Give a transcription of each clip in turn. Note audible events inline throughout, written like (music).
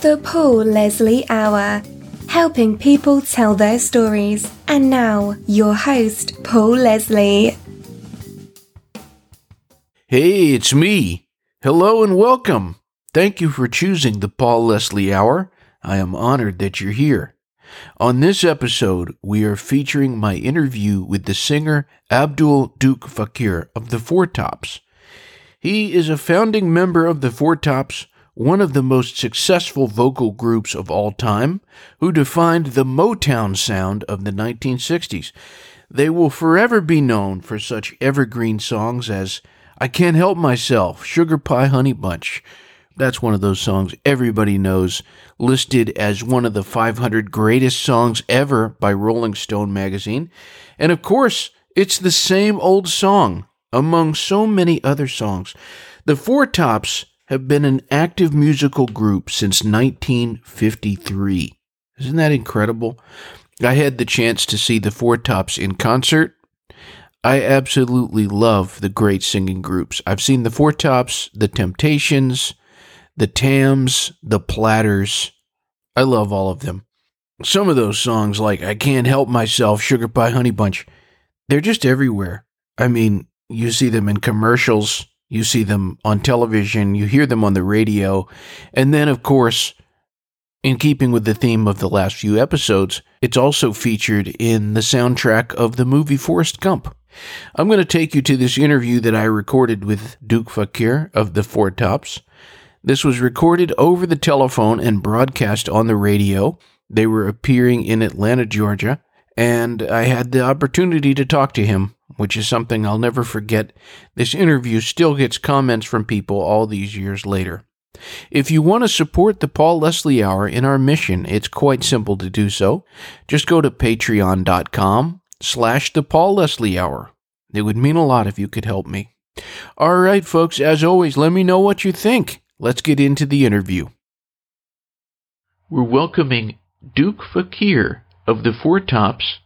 The Paul Leslie Hour, helping people tell their stories. And now, your host, Paul Leslie. Hey, it's me. Hello and welcome. Thank you for choosing the Paul Leslie Hour. I am honored that you're here. On this episode, we are featuring my interview with the singer Abdul Duke Fakir of the Four Tops. He is a founding member of the Four Tops, one of the most successful vocal groups of all time, who defined the Motown sound of the 1960s. They will forever be known for such evergreen songs as I Can't Help Myself, Sugar Pie Honey Bunch. That's one of those songs everybody knows, listed as one of the 500 greatest songs ever by Rolling Stone magazine. And of course, it's the same old song among so many other songs. The Four Tops have been an active musical group since 1953. Isn't that incredible? I had the chance to see the Four Tops in concert. I absolutely love the great singing groups. I've seen the Four Tops, the Temptations, the Tams, the Platters. I love all of them. Some of those songs, like I Can't Help Myself, Sugar Pie Honey Bunch, they're just everywhere. I mean, you see them in commercials, you see them on television, you hear them on the radio, and then, of course, in keeping with the theme of the last few episodes, it's also featured in the soundtrack of the movie Forrest Gump. I'm going to take you to this interview that I recorded with Duke Fakir of the Four Tops. This was recorded over the telephone and broadcast on the radio. They were appearing in Atlanta, Georgia, and I had the opportunity to talk to him which is something I'll never forget. This interview still gets comments from people all these years later. If you want to support the Paul Leslie Hour in our mission, it's quite simple to do so. Just go to patreon.com slash the Paul Leslie Hour. It would mean a lot if you could help me. All right, folks, as always, let me know what you think. Let's get into the interview. We're welcoming Duke Fakir of the Four Tops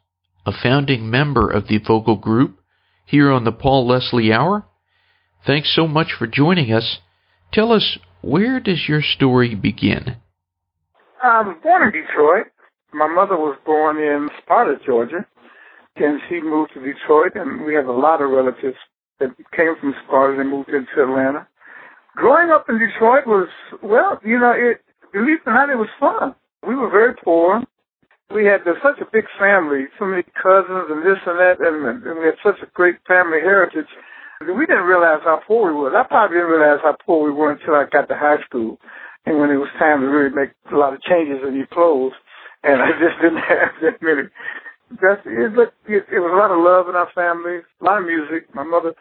a founding member of the vocal group, here on the Paul Leslie Hour. Thanks so much for joining us. Tell us, where does your story begin? I was born in Detroit. My mother was born in Sparta, Georgia, and she moved to Detroit, and we have a lot of relatives that came from Sparta and moved into Atlanta. Growing up in Detroit was, well, you know, it, believe it or not, it was fun. We were very poor we had such a big family, so many cousins and this and that, and, and we had such a great family heritage. We didn't realize how poor we were. I probably didn't realize how poor we were until I got to high school, and when it was time to really make a lot of changes in your clothes, and I (laughs) just didn't have that many. That's it. But it, it was a lot of love in our family, a lot of music. My mother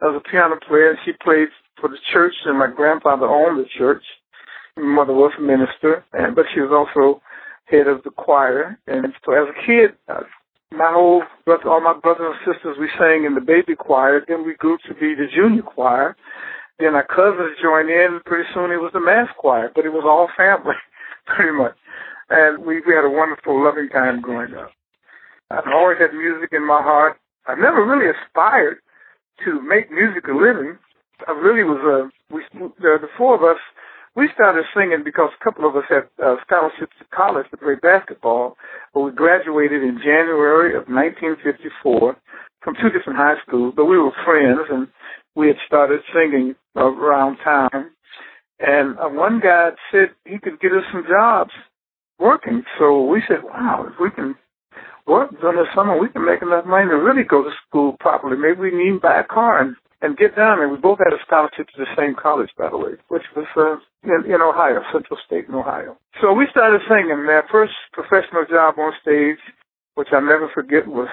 was a piano player. She played for the church, and my grandfather owned the church. My mother was a minister, and but she was also head of the choir. And so as a kid, uh, my whole brother, all my brothers and sisters, we sang in the baby choir. Then we grew to be the junior choir. Then our cousins joined in. Pretty soon it was the mass choir, but it was all family, (laughs) pretty much. And we, we had a wonderful, loving time growing up. I've always had music in my heart. I've never really aspired to make music a living. I really was a, we, the, the four of us we started singing because a couple of us had uh, scholarships to college to play basketball. But we graduated in January of 1954 from two different high schools, but we were friends and we had started singing around town. And uh, one guy said he could get us some jobs working. So we said, wow, if we can work during the summer, we can make enough money to really go to school properly. Maybe we need buy a car and and get down there. We both had a scholarship to the same college, by the way, which was uh, in, in Ohio, Central State in Ohio. So we started singing. Our first professional job on stage, which I'll never forget, was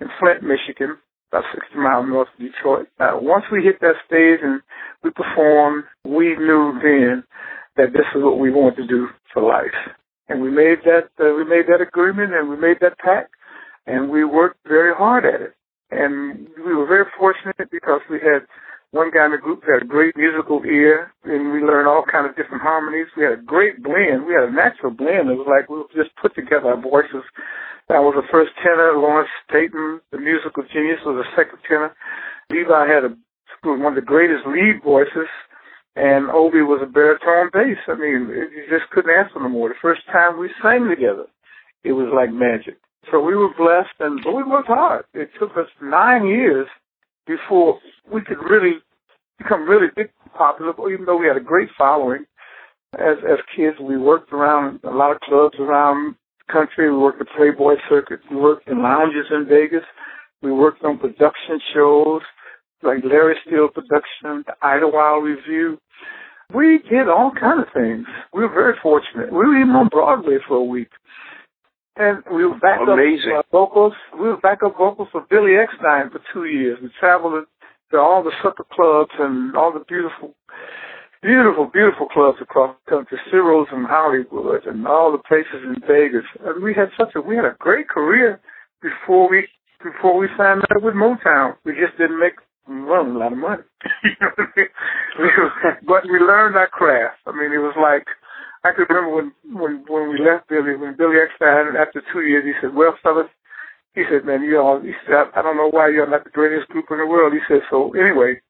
in Flint, Michigan, about 60 miles north of Detroit. Uh, once we hit that stage and we performed, we knew then that this is what we wanted to do for life. And we made that uh, we made that agreement and we made that pact, and we worked very hard at it. And we were very fortunate because we had one guy in the group who had a great musical ear, and we learned all kind of different harmonies. We had a great blend. We had a natural blend. It was like we just put together our voices. That was the first tenor. Lawrence Payton, the musical genius, was the second tenor. Levi had a, one of the greatest lead voices. and Obie was a baritone bass. I mean, you just couldn't ask for no more. The first time we sang together, it was like magic. So we were blessed, and but we worked hard. It took us nine years before we could really become really big popular. Even though we had a great following, as as kids, we worked around a lot of clubs around the country. We worked the Playboy circuit. We worked in lounges in Vegas. We worked on production shows like Larry Steele Production, the Idlewild Revue. We did all kind of things. We were very fortunate. We were even on Broadway for a week. And we were back Amazing. up uh, vocals. We were backup vocals for Billy Eckstine for two years. We traveled to all the supper clubs and all the beautiful, beautiful, beautiful clubs across the country, Ciro's and Hollywood and all the places in Vegas. And we had such a, we had a great career before we, before we signed up with Motown. We just didn't make well, a lot of money. (laughs) you know what I mean? but we learned our craft. I mean, it was like I could remember when when when we left Billy, when Billy Eckstine after two years, he said, "Well, fellas," he said, "Man, you all," he said, "I don't know why you're not the greatest group in the world." He said, "So anyway,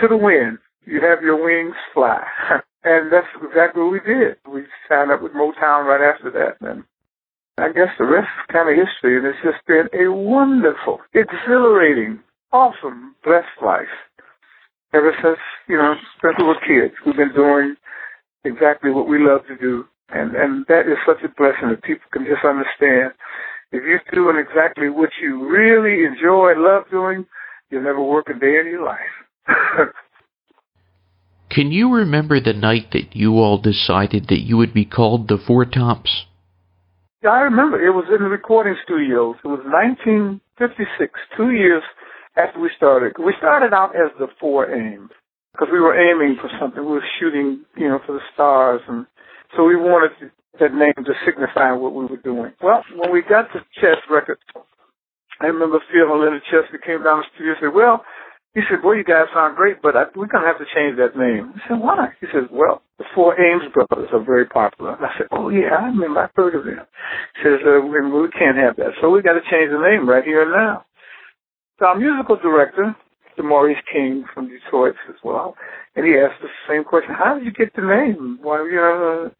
to the wind, you have your wings, fly." (laughs) and that's exactly what we did. We signed up with Motown right after that, and I guess the rest is kind of history. And it's just been a wonderful, exhilarating awesome, blessed life. Ever since, you know, since we were kids, we've been doing exactly what we love to do. And, and that is such a blessing that people can just understand. If you're doing exactly what you really enjoy, and love doing, you'll never work a day in your life. (laughs) Can you remember the night that you all decided that you would be called the Four Tops? Yeah, I remember. It was in the recording studios. It was 1956, two years after we started. We started out as the four aims because we were aiming for something. We were shooting, you know, for the stars, and so we wanted that name to signify what we were doing. Well, when we got to Chess Records, I remember feeling Leonard Chess. We came down the studio and said, "Well." He said, well, you guys sound great, but I, we're going to have to change that name. I said, why? He said, well, the four Ames brothers are very popular. And I said, oh, yeah, I remember. I've heard of them. He says, uh, we, we can't have that. So we got to change the name right here and now. So our musical director, Mr. Maurice King from Detroit as well, and he asked the same question, how did you get the name? Why, you know,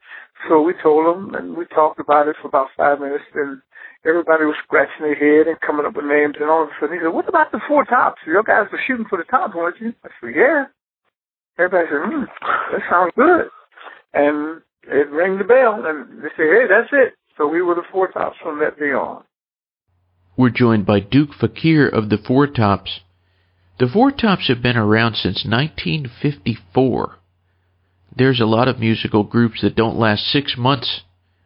so we told him and we talked about it for about five minutes and everybody was scratching their head and coming up with names and all of a sudden he said, what about the four tops? You guys were shooting for the tops, weren't you? I said, yeah. Everybody said, hmm, that sounds good. And it rang the bell and they said, hey, that's it. So we were the four tops from that day on. We're joined by Duke Fakir of the Four Tops. The Four Tops have been around since 1954. There's a lot of musical groups that don't last six months.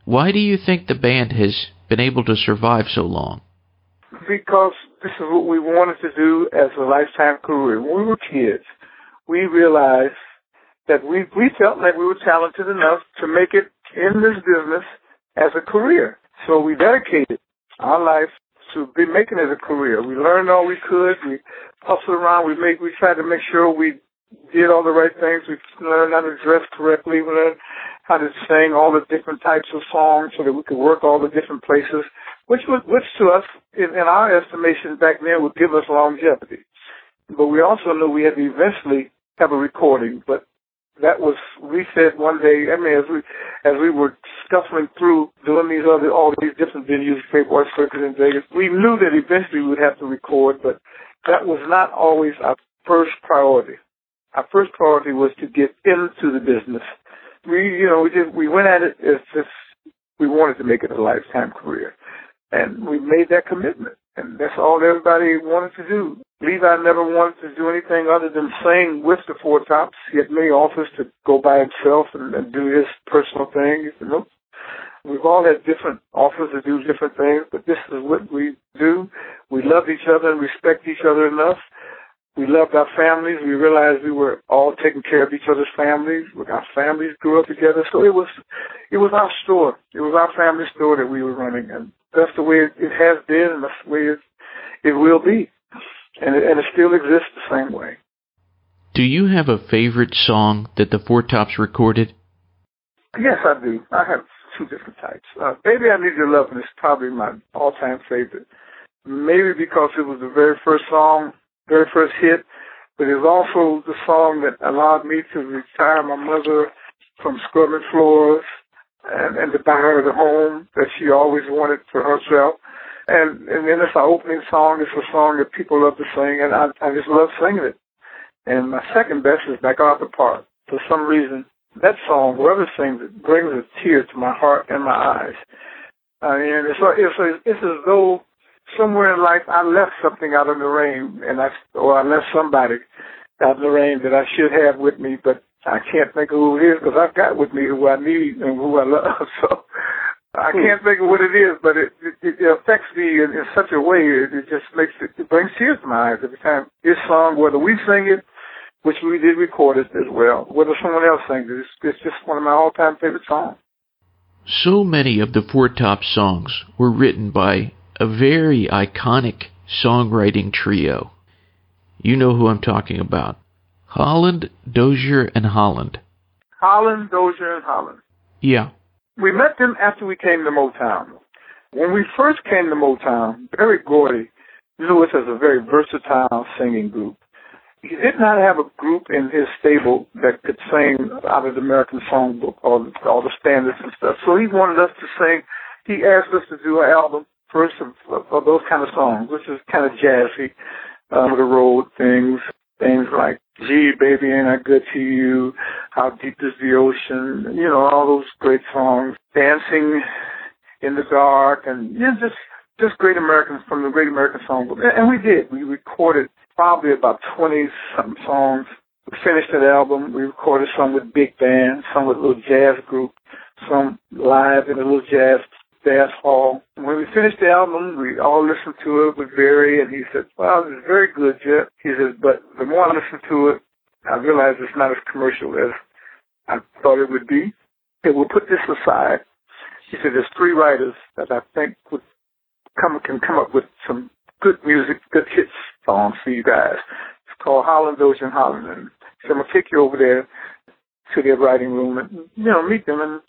Why do you think the band has been able to survive so long? Because this is what we wanted to do as a lifetime career. When we were kids, we realized that we, we felt like we were talented enough to make it in this business as a career. So we dedicated our life to be making it a career. We learned all we could. We hustled around. We make we tried to make sure we did all the right things. We learned how to dress correctly. We learned how to sing all the different types of songs so that we could work all the different places, which was, which to us, in, in our estimation back then, would give us longevity. But we also knew we had to eventually have a recording. But that was we said one day. I mean, as we as we were scuffling through doing these other all these different venues, Playboy Circus in Vegas, we knew that eventually we would have to record, but that was not always our first priority. Our first priority was to get into the business. We, you know, we did we went at it as just we wanted to make it a lifetime career, and we made that commitment, and that's all everybody wanted to do. Levi never wanted to do anything other than sing with the Four Tops. He had many offers to go by himself and, and do his personal thing. Said, nope. We've all had different offers to do different things, but this is what we do. We love each other and respect each other enough. We loved our families. We realized we were all taking care of each other's families. Our families grew up together. So it was, it was our store. It was our family store that we were running. And that's the way it has been and that's the way it, it will be and it, and it still exists the same way. Do you have a favorite song that the Four Tops recorded? Yes, I do. I have two different types. Uh, Baby, I Need Your Loving is probably my all-time favorite. Maybe because it was the very first song, very first hit. but it was also the song that allowed me to retire my mother from scrubbing floors and, and to buy her the home that she always wanted for herself. And and then it's our opening song. It's a song that people love to sing, and I I just love singing it. And my second best is MacArthur Park. For some reason, that song, whoever sings it, brings a tear to my heart and my eyes. I mean, it's it's it's as though somewhere in life I left something out in the rain, and I or I left somebody out in the rain that I should have with me, but I can't think of who it is because I've got with me who I need and who I love. (laughs) So I hmm. can't think of what it is, but it it, it affects me in, in such a way. It, it just makes it, it brings tears to my eyes every time. This song, whether we sing it, which we did record it as well, whether someone else sings it, it's, it's just one of my all-time favorite songs. So many of the Four Top songs were written by a very iconic songwriting trio. You know who I'm talking about. Holland, Dozier, and Holland. Holland, Dozier, and Holland. Yeah. We met them after we came to Motown. When we first came to Motown, Berry Gordy knew us as a very versatile singing group. He did not have a group in his stable that could sing out of the American Songbook or all the standards and stuff. So he wanted us to sing. He asked us to do an album first of, of those kind of songs, which is kind of jazzy, um, the road things, things like Gee, baby, ain't I good to you? How deep is the ocean? You know, all those great songs. Dancing in the dark and you know, just just great Americans from the Great American Songbook. And we did. We recorded probably about 20 something songs. We finished that album. We recorded some with big band, some with a little jazz group, some live in a little jazz Bass Hall. Um, when we finished the album, we all listened to it with Berry, and he said, "Well, it's very good, Jeff." He says, "But the more I listen to it, I realize it's not as commercial as I thought it would be." Okay, we'll put this aside. He said, "There's three writers that I think would come can come up with some good music, good hits songs for you guys. It's called Holland Dozier Holland, and so I'm gonna take you over there to their writing room and you know meet them and."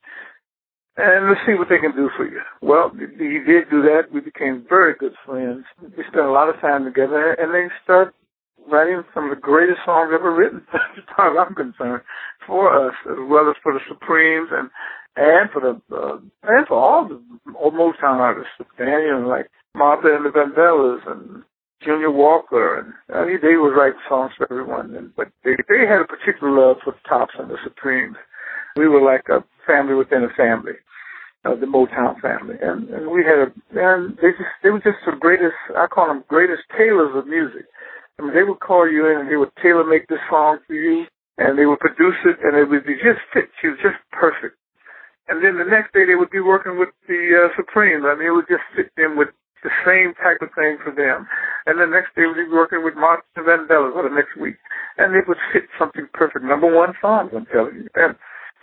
And let's see what they can do for you. Well, he did do that. We became very good friends. We spent a lot of time together, and they start writing some of the greatest songs ever written, (laughs) as far as I'm concerned, for us, as well as for the Supremes and and for the uh, and for all the old Motown artists, know, like Martha and the Vandellas and Junior Walker, and I mean, they would write songs for everyone. And, but they they had a particular love for the Tops and the Supremes. We were like a family within a family of the Motown family, and, and we had a and they just they were just the greatest. I call them greatest tailors of music. I mean, they would call you in and they would tailor make this song for you, and they would produce it, and it would be just fit. She was just perfect. And then the next day they would be working with the uh, Supremes. I mean, it would just fit them with the same type of thing for them. And the next day we'd be working with Martin Vandellas for the next week, and it would fit something perfect. Number one song, I'm telling you. And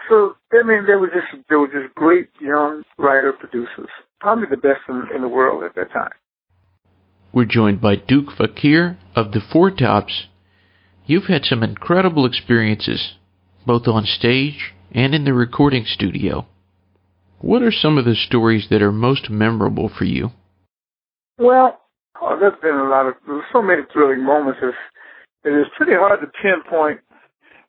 so I mean, there were just there were just great young writer producers, probably the best in, in the world at that time. We're joined by Duke Fakir of the Four Tops. You've had some incredible experiences, both on stage and in the recording studio. What are some of the stories that are most memorable for you? Well, oh, there's been a lot of there's so many thrilling moments. It's, it is pretty hard to pinpoint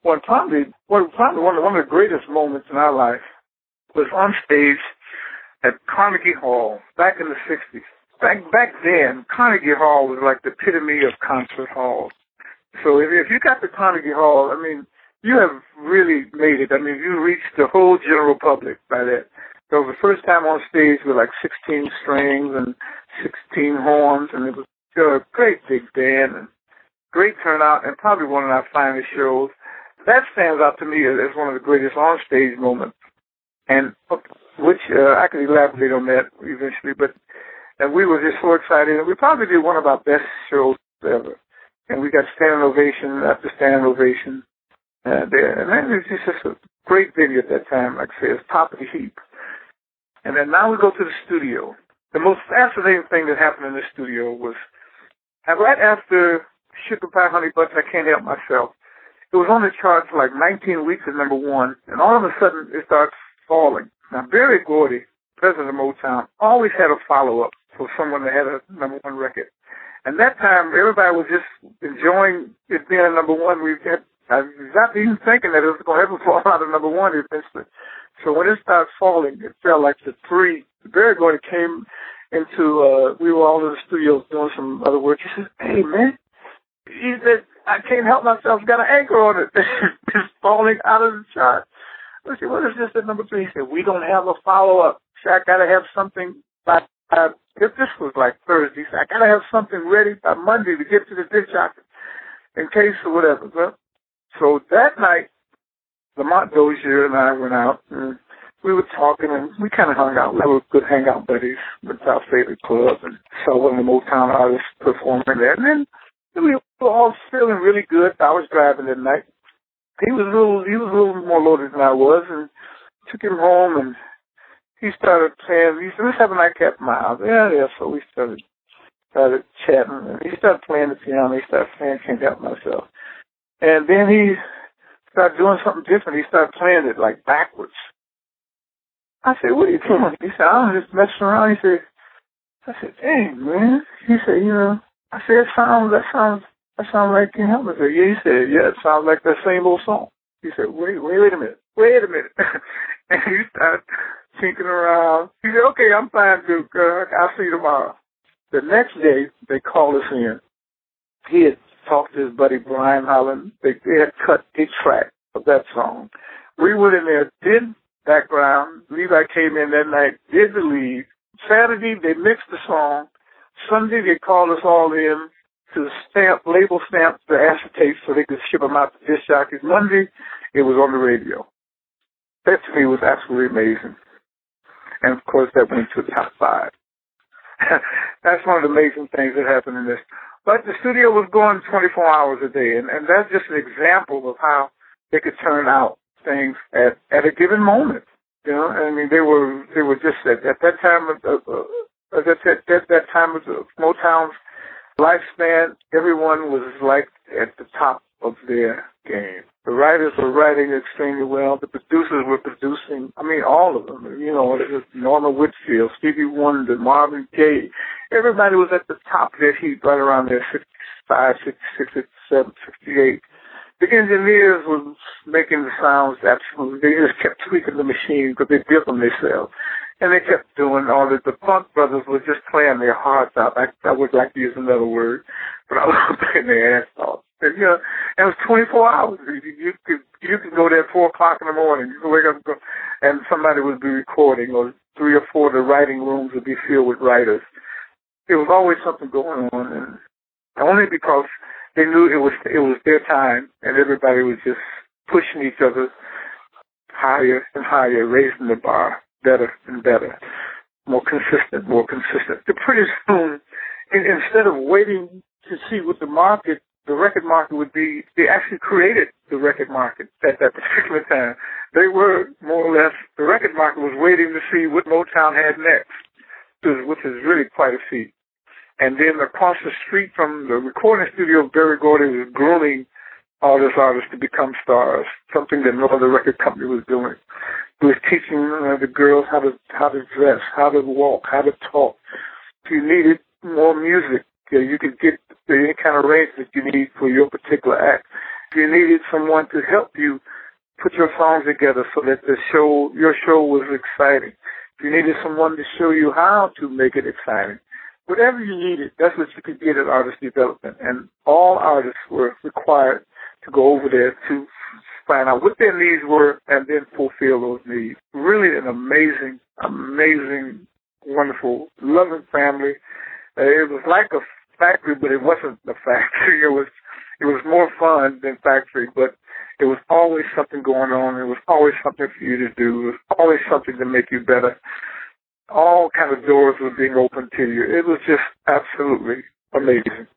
one probably one probably one of, one of the greatest moments in our life was on stage at Carnegie Hall back in the '60s. Back back then, Carnegie Hall was like the epitome of concert halls. So if, if you got to Carnegie Hall, I mean, you have really made it. I mean, you reached the whole general public by that. So the first time on stage with like 16 strings and 16 horns, and it was a great big band and great turnout, and probably one of our finest shows that stands out to me as one of the greatest on-stage moments, and which uh, I could elaborate on that eventually. But and we were just so excited, and we probably did one of our best shows ever. And we got standing ovation after standing ovation uh, there, and that was just a great video at that time. Like I say, it's top of the heap. And then now we go to the studio. The most fascinating thing that happened in the studio was right after Sugar Pie Honey Bunch, I Can't Help Myself. It was on the chart for like 19 weeks at number one, and all of a sudden it starts falling. Now, Berry Gordy, president of Motown, always had a follow-up for someone that had a number one record. And that time, everybody was just enjoying it being a number one. We had, I was not even thinking that it was going to ever (laughs) fall out of number one eventually. So when it started falling, it felt like the three, Berry Gordy came into, uh, we were all in the studio doing some other work. He said, hey man, he said, I can't help myself, got an anchor on it. (laughs) it's falling out of the chart. I said, what is this at number three? He said, we don't have a follow up. So I gotta have something by uh, if this was like Thursday, so I gotta have something ready by Monday to get to the disc jockey in case or whatever. Well, so that night, Lamont Dozier and I went out and we were talking and we kind of hung out. We were good hangout buddies with our favorite club and saw one of the Motown artists performing there. And then we were all feeling really good. I was driving that night. He was a little, he was a little more loaded than I was and took him home and he started playing. He said, "Let's have a nightcap house." Yeah, yeah. So we started started chatting, and he started playing the piano. He started playing "Can't Help Myself," and then he started doing something different. He started playing it like backwards. I said, "What are you doing?" He said, "I'm just messing around." He said, "I said, dang man." He said, "You know," I said, "It sounds that sounds that sounds like Can't Help Myself." Yeah, he said, "Yeah, it sounds like that same old song." He said, "Wait, wait, wait a minute, wait a minute," (laughs) and he started tinkering around. He said, okay, I'm fine, Duke. Uh, I'll see you tomorrow. The next day, they called us in. He had talked to his buddy Brian Holland. They, they had cut a track of that song. We went in there, did background. Levi came in that night, did the lead. Saturday, they mixed the song. Sunday, they called us all in to stamp, label stamp the acetate so they could ship them out to disc jockeys. Monday, it was on the radio. That to me was absolutely amazing. And of course, that went to the top five. (laughs) that's one of the amazing things that happened in this. But the studio was going 24 hours a day, and, and that's just an example of how they could turn out things at, at a given moment. You know, I mean, they were they were just at, at that time of, uh, uh, at that, that that time of Motown's lifespan, everyone was like at the top of their game. The writers were writing extremely well. The producers were producing. I mean, all of them. You know, Norman Whitfield, Stevie Wonder, Marvin Gaye. Everybody was at the top of their heap right around there, 65, 66, 67, 68. The engineers were making the sounds absolutely. They just kept tweaking the machine because they built them themselves. And they kept doing all this. The Funk Brothers were just playing their hearts out. I, I would like to use another word, but I (laughs) was playing their ass off. And, you know, it was 24 hours. You, you could you could go there at four o'clock in the morning. You could wake up and, go, and somebody would be recording, or three or four of the writing rooms would be filled with writers. There was always something going on, and only because they knew it was it was their time, and everybody was just pushing each other higher and higher, raising the bar better and better, more consistent, more consistent. Pretty soon, instead of waiting to see what the market the record market would be, they actually created the record market at that particular time. They were more or less, the record market was waiting to see what Motown had next, which is really quite a feat. And then across the street from the recording studio, Berry Gordy was grooming these artists to become stars, something that no other record company was doing. He was teaching uh, the girls how to how to dress, how to walk, how to talk. If you needed more music, you, know, you could get any kind of range that you need for your particular act. If you needed someone to help you put your songs together so that the show, your show was exciting. If you needed someone to show you how to make it exciting, whatever you needed, that's what you could get at artist development. And all artists were required to go over there to find out what their needs were and then fulfill those needs. Really an amazing, amazing, wonderful, loving family. Uh, it was like a factory, but it wasn't a (laughs) factory. It was it was more fun than factory, but it was always something going on. It was always something for you to do. It was always something to make you better. All kind of doors were being opened to you. It was just absolutely amazing.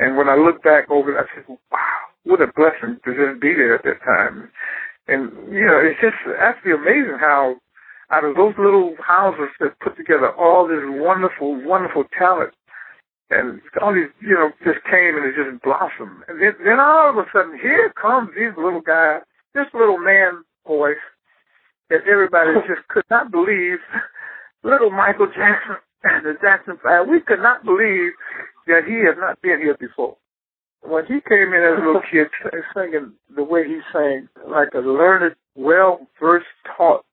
And when I look back over it, I said, wow, what a blessing to just be there at that time. And, you know, it's just absolutely amazing how out of those little houses that put together all this wonderful, wonderful talent and all these, you know, just came and it just blossomed. And then, then all of a sudden, here comes this little guy, this little man voice that everybody (laughs) just could not believe. Little Michael Jackson and (laughs) the Jackson Five. We could not believe that he had not been here before. When he came in as a little kid (laughs) singing the way he sang, like a learned, well versed, taught,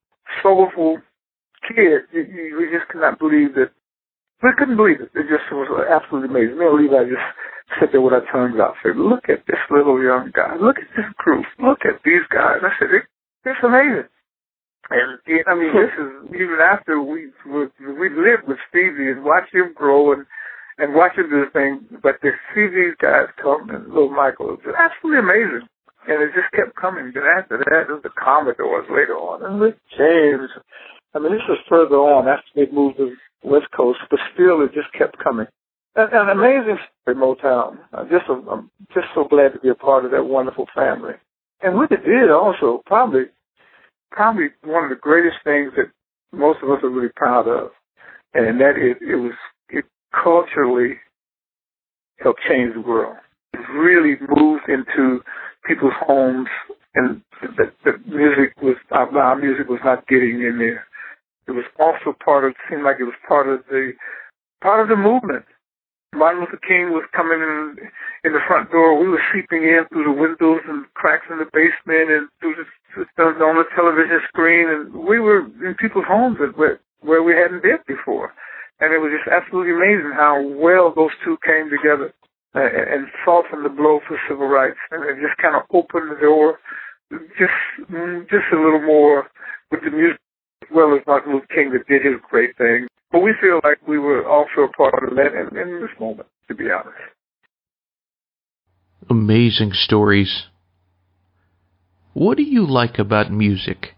soulful kid, you, you, we just could not believe that. We couldn't believe it. It just was absolutely amazing. Me and Levi just sat there with our tongues out, said, "Look at this little young guy. Look at this group. Look at these guys." I said, it, "It's amazing." And I mean, this is even after we we lived with Stevie and watched him grow and and watch him do thing. But to see these guys come and little Michael, was absolutely amazing. And it just kept coming. Then after that, it was the Commodores later on, and Rick James. I mean, this was further on after they moved to West Coast, but still, it just kept coming. An, an amazing story, Motown. I'm just, I'm just so glad to be a part of that wonderful family. And what it did also, probably probably one of the greatest things that most of us are really proud of, and that it, it was culturally helped change the world. It really moved into people's homes, and the, the music was our, our music was not getting in there. It was also part of. It seemed like it was part of the part of the movement. Martin Luther King was coming in in the front door. We were seeping in through the windows and cracks in the basement and through the on the television screen, and we were in people's homes where where we hadn't been before, and it was just absolutely amazing how well those two came together uh, and softened the blow for civil rights, and it just kind of opened the door just just a little more with the music as well as Martin Luther King that did his great thing. But we feel like we were also a part of that in, in this moment, to be honest. Amazing stories. What do you like about music?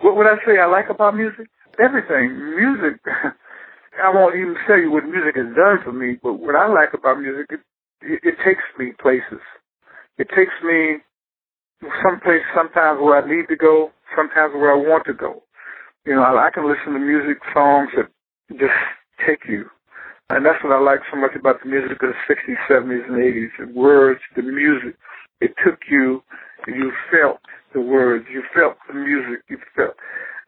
What would I say I like about music? Everything. Music. (laughs) I won't even tell you what music has done for me, but what I like about music, it, it, takes me places. It takes me someplace sometimes where I need to go, sometimes where I want to go. You know, I, I can listen to music songs that just take you. And that's what I like so much about the music of the 60s, 70s, and 80s. The words, the music. It took you and you felt the words. You felt the music. You felt,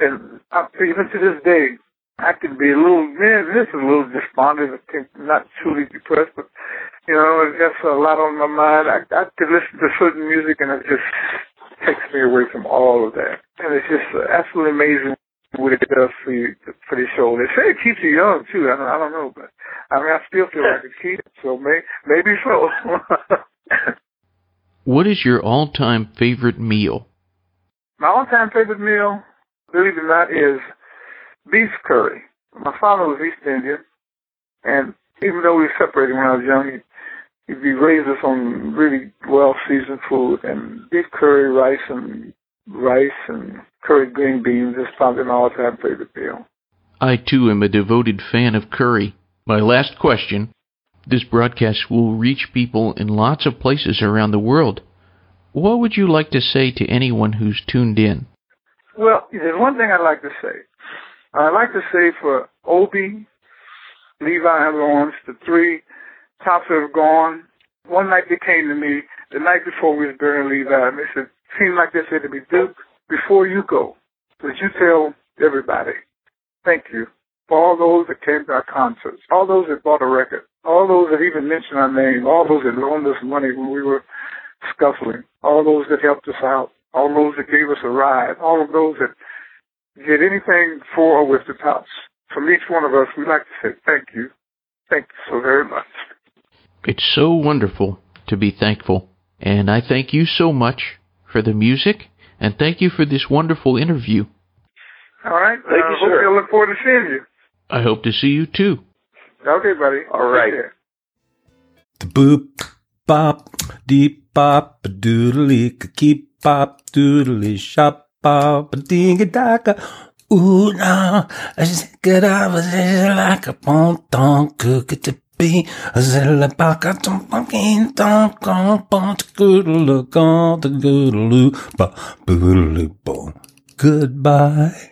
and I, even to this day, I can be a little, man, this is a little despondent, I think not truly depressed, but, you know, it's just a lot on my mind. I, I could listen to certain music and it just takes me away from all of that. And it's just absolutely amazing what it does for you, for the show. They say it keeps you young too. I don't, I don't know, but I mean, I still feel like a kid, so may, maybe so. (laughs) What is your all-time favorite meal? My all-time favorite meal, believe it or not, is beef curry. My father was East Indian, and even though we were separated when I was young, he, he raised us on really well-seasoned food, and beef curry, rice, and rice and curried green beans is probably my all-time favorite meal. I too am a devoted fan of curry. My last question this broadcast will reach people in lots of places around the world. What would you like to say to anyone who's tuned in? Well, there's one thing I'd like to say. I'd like to say for Obie, Levi and Lawrence, the three tops that have gone, one night they came to me, the night before we was burying Levi, and they said, seemed like they said to me, Duke, before you go, would you tell everybody, thank you for all those that came to our concerts, all those that bought a record, all those that even mentioned our name, all those that loaned us money when we were scuffling, all those that helped us out, all those that gave us a ride, all of those that did anything for or with the tops. From each one of us, we'd like to say thank you. Thank you so very much. It's so wonderful to be thankful. And I thank you so much for the music and thank you for this wonderful interview. All right. Thank uh, you, hope sir. I look forward to seeing you. I hope to see you too. Okay, buddy. All right. Take care. The boop bop deep bop a doodly keep bop doodly shop bop a ding a daka. Ooh no, I just get up like a ponton cook it to be a zilla baka some fucking donk on pont goodle on the goodle ba boodle bon. Goodbye.